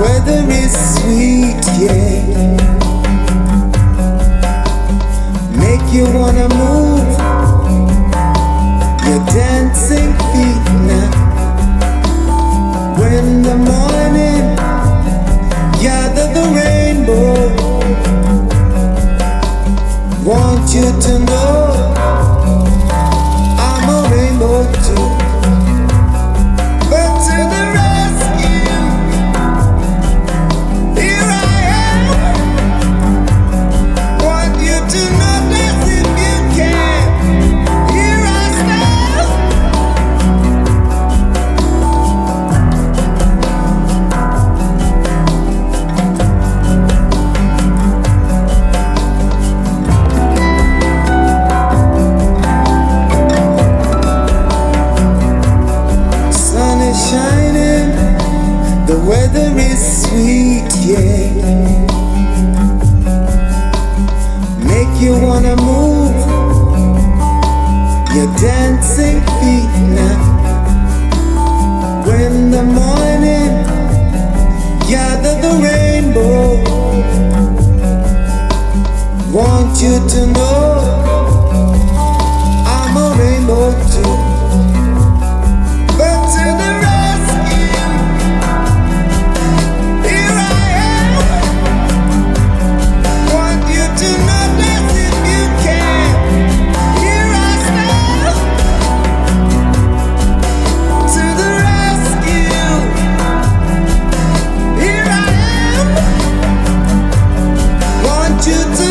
weather is sweet, yeah. Make you wanna move your dancing feet now. When the morning gather the rainbow, want you to know you wanna move your dancing feet now. When the morning gather the rainbow, want you to know you do?